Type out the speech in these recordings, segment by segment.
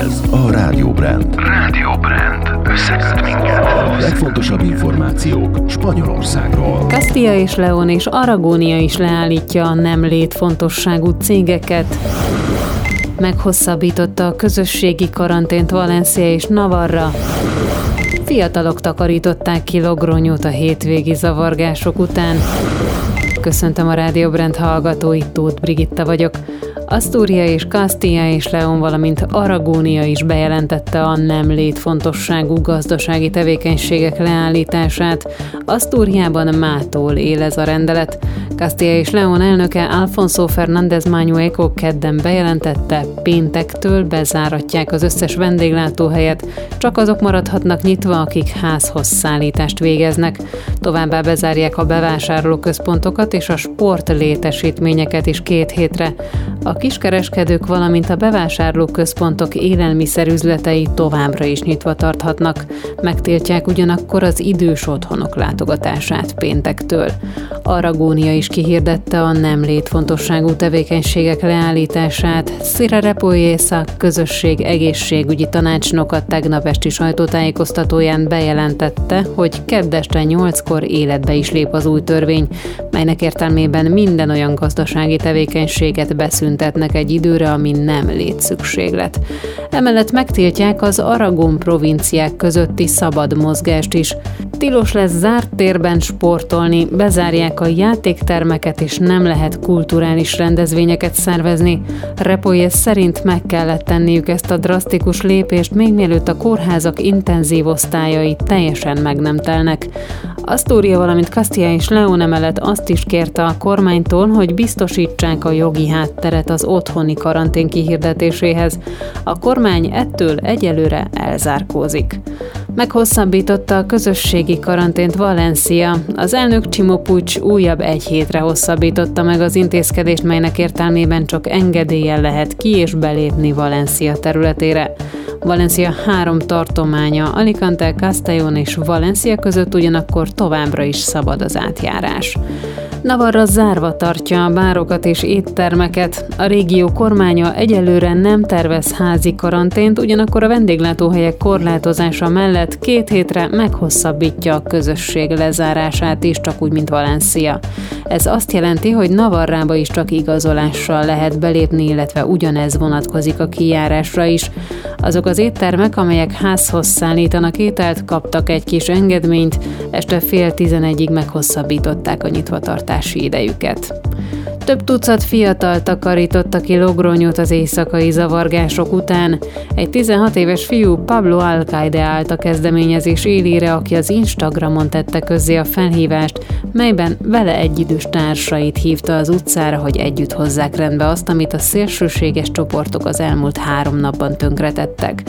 Ez a Rádió Brand. Rádió Brand. Összeköt minket. A legfontosabb információk Spanyolországról. Castilla és León és Aragónia is leállítja a nem létfontosságú cégeket. Meghosszabbította a közösségi karantént Valencia és Navarra. Fiatalok takarították ki Logronyót a hétvégi zavargások után. Köszöntöm a Rádió Brand hallgatóit, Tóth Brigitta vagyok. Asztúria és Castilla és Leon, valamint Aragónia is bejelentette a nem létfontosságú gazdasági tevékenységek leállítását. Asztúriában mától él ez a rendelet. Castilla és Leon elnöke Alfonso Fernández Manueco kedden bejelentette, péntektől bezáratják az összes vendéglátóhelyet, csak azok maradhatnak nyitva, akik házhoz szállítást végeznek. Továbbá bezárják a bevásárlóközpontokat és a sportlétesítményeket is két hétre. A kiskereskedők, valamint a bevásárlóközpontok élelmiszerüzletei továbbra is nyitva tarthatnak. Megtiltják ugyanakkor az idős otthonok látogatását péntektől. Aragónia is kihirdette a nem létfontosságú tevékenységek leállítását. Szira Repoyésa közösség egészségügyi tanácsnoka tegnap esti sajtótájékoztatóján bejelentette, hogy keddeste 8-kor életbe is lép az új törvény, melynek értelmében minden olyan gazdasági tevékenységet beszüntetnek egy időre, ami nem létszükséglet. Emellett megtiltják az Aragon provinciák közötti szabad mozgást is. Tilos lesz zárt térben sportolni, bezárják a játéktermeket és nem lehet kulturális rendezvényeket szervezni. Repolyes szerint meg kellett tenniük ezt a drasztikus lépést, még mielőtt a kórházak intenzív osztályai teljesen meg nem telnek. Asztória, valamint Castilla és León emellett azt is kérte a kormánytól, hogy biztosítsák a jogi hátteret az otthoni karantén kihirdetéséhez. A kormány ettől egyelőre elzárkózik. Meghosszabbította a közösségi karantént Valencia. Az elnök Csimo Pucs újabb egy hétre hosszabbította meg az intézkedést, melynek értelmében csak engedéllyel lehet ki és belépni Valencia területére. Valencia három tartománya, Alicante, Castellón és Valencia között ugyanakkor továbbra is szabad az átjárás. Navarra zárva tartja a bárokat és éttermeket. A régió kormánya egyelőre nem tervez házi karantént, ugyanakkor a vendéglátóhelyek korlátozása mellett két hétre meghosszabbítja a közösség lezárását is, csak úgy, mint Valencia. Ez azt jelenti, hogy Navarrába is csak igazolással lehet belépni, illetve ugyanez vonatkozik a kijárásra is. Azok az éttermek, amelyek házhoz szállítanak ételt, kaptak egy kis engedményt, este fél tizenegyig meghosszabbították a nyitvatartási idejüket. Több tucat fiatal takarította ki Logronyot az éjszakai zavargások után. Egy 16 éves fiú Pablo Alcaide állt a kezdeményezés élére, aki az Instagramon tette közzé a felhívást, melyben vele egyidős társait hívta az utcára, hogy együtt hozzák rendbe azt, amit a szélsőséges csoportok az elmúlt három napban tönkretettek.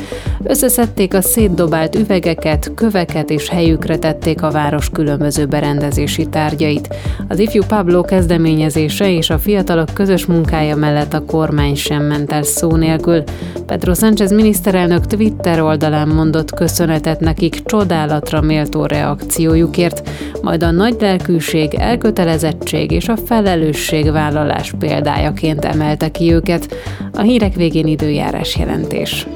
Összeszedték a szétdobált üvegeket, köveket és helyükre tették a város különböző berendezési tárgyait. Az ifjú Pablo kezdeményezése és a fiatalok közös munkája mellett a kormány sem ment el szó nélkül. Pedro Sánchez miniszterelnök Twitter oldalán mondott köszönetet nekik csodálatra méltó reakciójukért, majd a nagy lelkűség, elkötelezettség és a felelősségvállalás példájaként emelte ki őket. A hírek végén időjárás jelentés.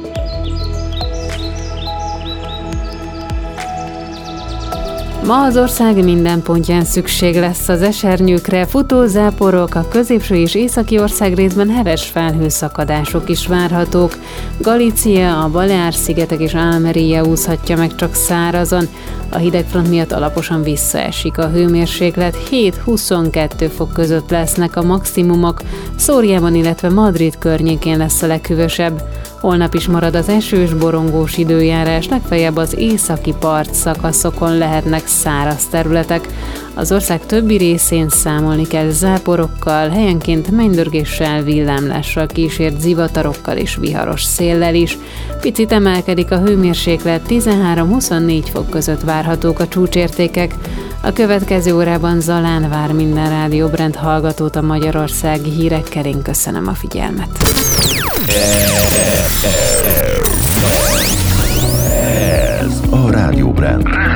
Ma az ország minden pontján szükség lesz az esernyőkre, futózáporok, a középső és északi ország részben heves felhőszakadások is várhatók. Galícia, a Baleár-szigetek és Almeria úszhatja meg csak szárazon. A hidegfront miatt alaposan visszaesik a hőmérséklet, 7-22 fok között lesznek a maximumok, Szóriában, illetve Madrid környékén lesz a leghűvösebb. Holnap is marad az esős, borongós időjárás, legfeljebb az északi part szakaszokon lehetnek száraz területek. Az ország többi részén számolni kell záporokkal, helyenként mennydörgéssel, villámlással kísért zivatarokkal és viharos széllel is. Picit emelkedik a hőmérséklet, 13-24 fok között várhatók a csúcsértékek. A következő órában Zalán vár minden rádióbrend hallgatót a magyarországi hírekkel. Én köszönöm a figyelmet. Ez a Rádió Brand.